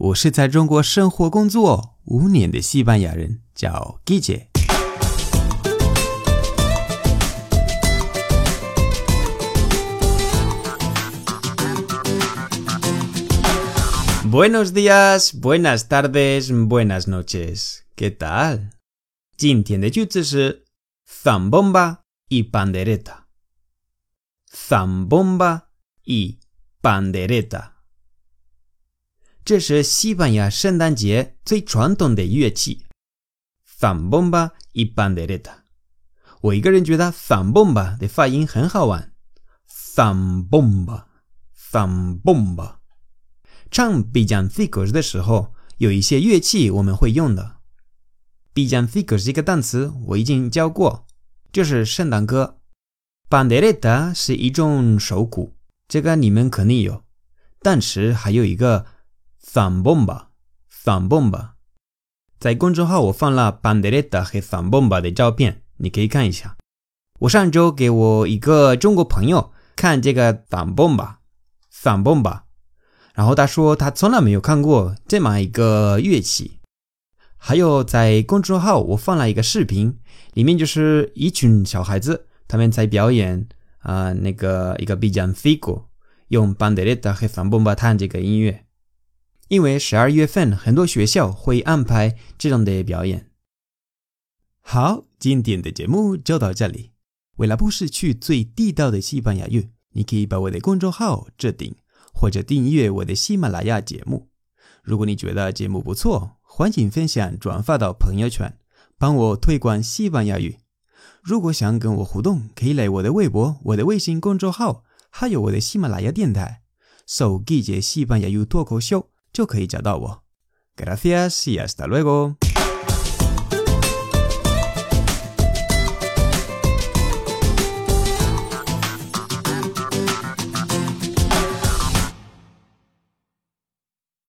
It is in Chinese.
我是在中国生活工作五年的西班牙人，叫 Guille。Buenos días, buenas tardes, buenas noches. ¿Qué tal? 今天的句子是 zambomba y pandereta。zambomba y pandereta。 这是西班牙圣诞节最传统的乐器，zambomba y pandereta。我一个人觉得 zambomba 的发音很好玩，zambomba，zambomba。唱 villancicos 的时候，有一些乐器我们会用的。villancicos 这个单词我已经教过，就是圣诞歌。pandereta 是一种手鼓，这个你们肯定有。但是还有一个桑蹦巴，桑蹦巴。在公众号我放了 pandereta 和桑蹦巴的照片，你可以看一下。我上周给我一个中国朋友看这个桑蹦巴，桑蹦巴。然后他说他从来没有看过这么一个乐器。还有在公众号我放了一个视频，里面就是一群小孩子他们在表演啊、呃、那个一个 villancico，用 pandereta 和 zambomba 弹这个音乐。因为十二月份很多学校会安排这样的表演。好，今天的节目就到这里。为了不失去最地道的西班牙语，你可以把我的公众号置顶。或者订阅我的喜马拉雅节目。如果你觉得节目不错，欢迎分享转发到朋友圈，帮我推广西班牙语。如果想跟我互动，可以来我的微博、我的微信公众号，还有我的喜马拉雅电台，搜“季节西班牙语脱口秀”就可以找到我。Gracias y hasta luego。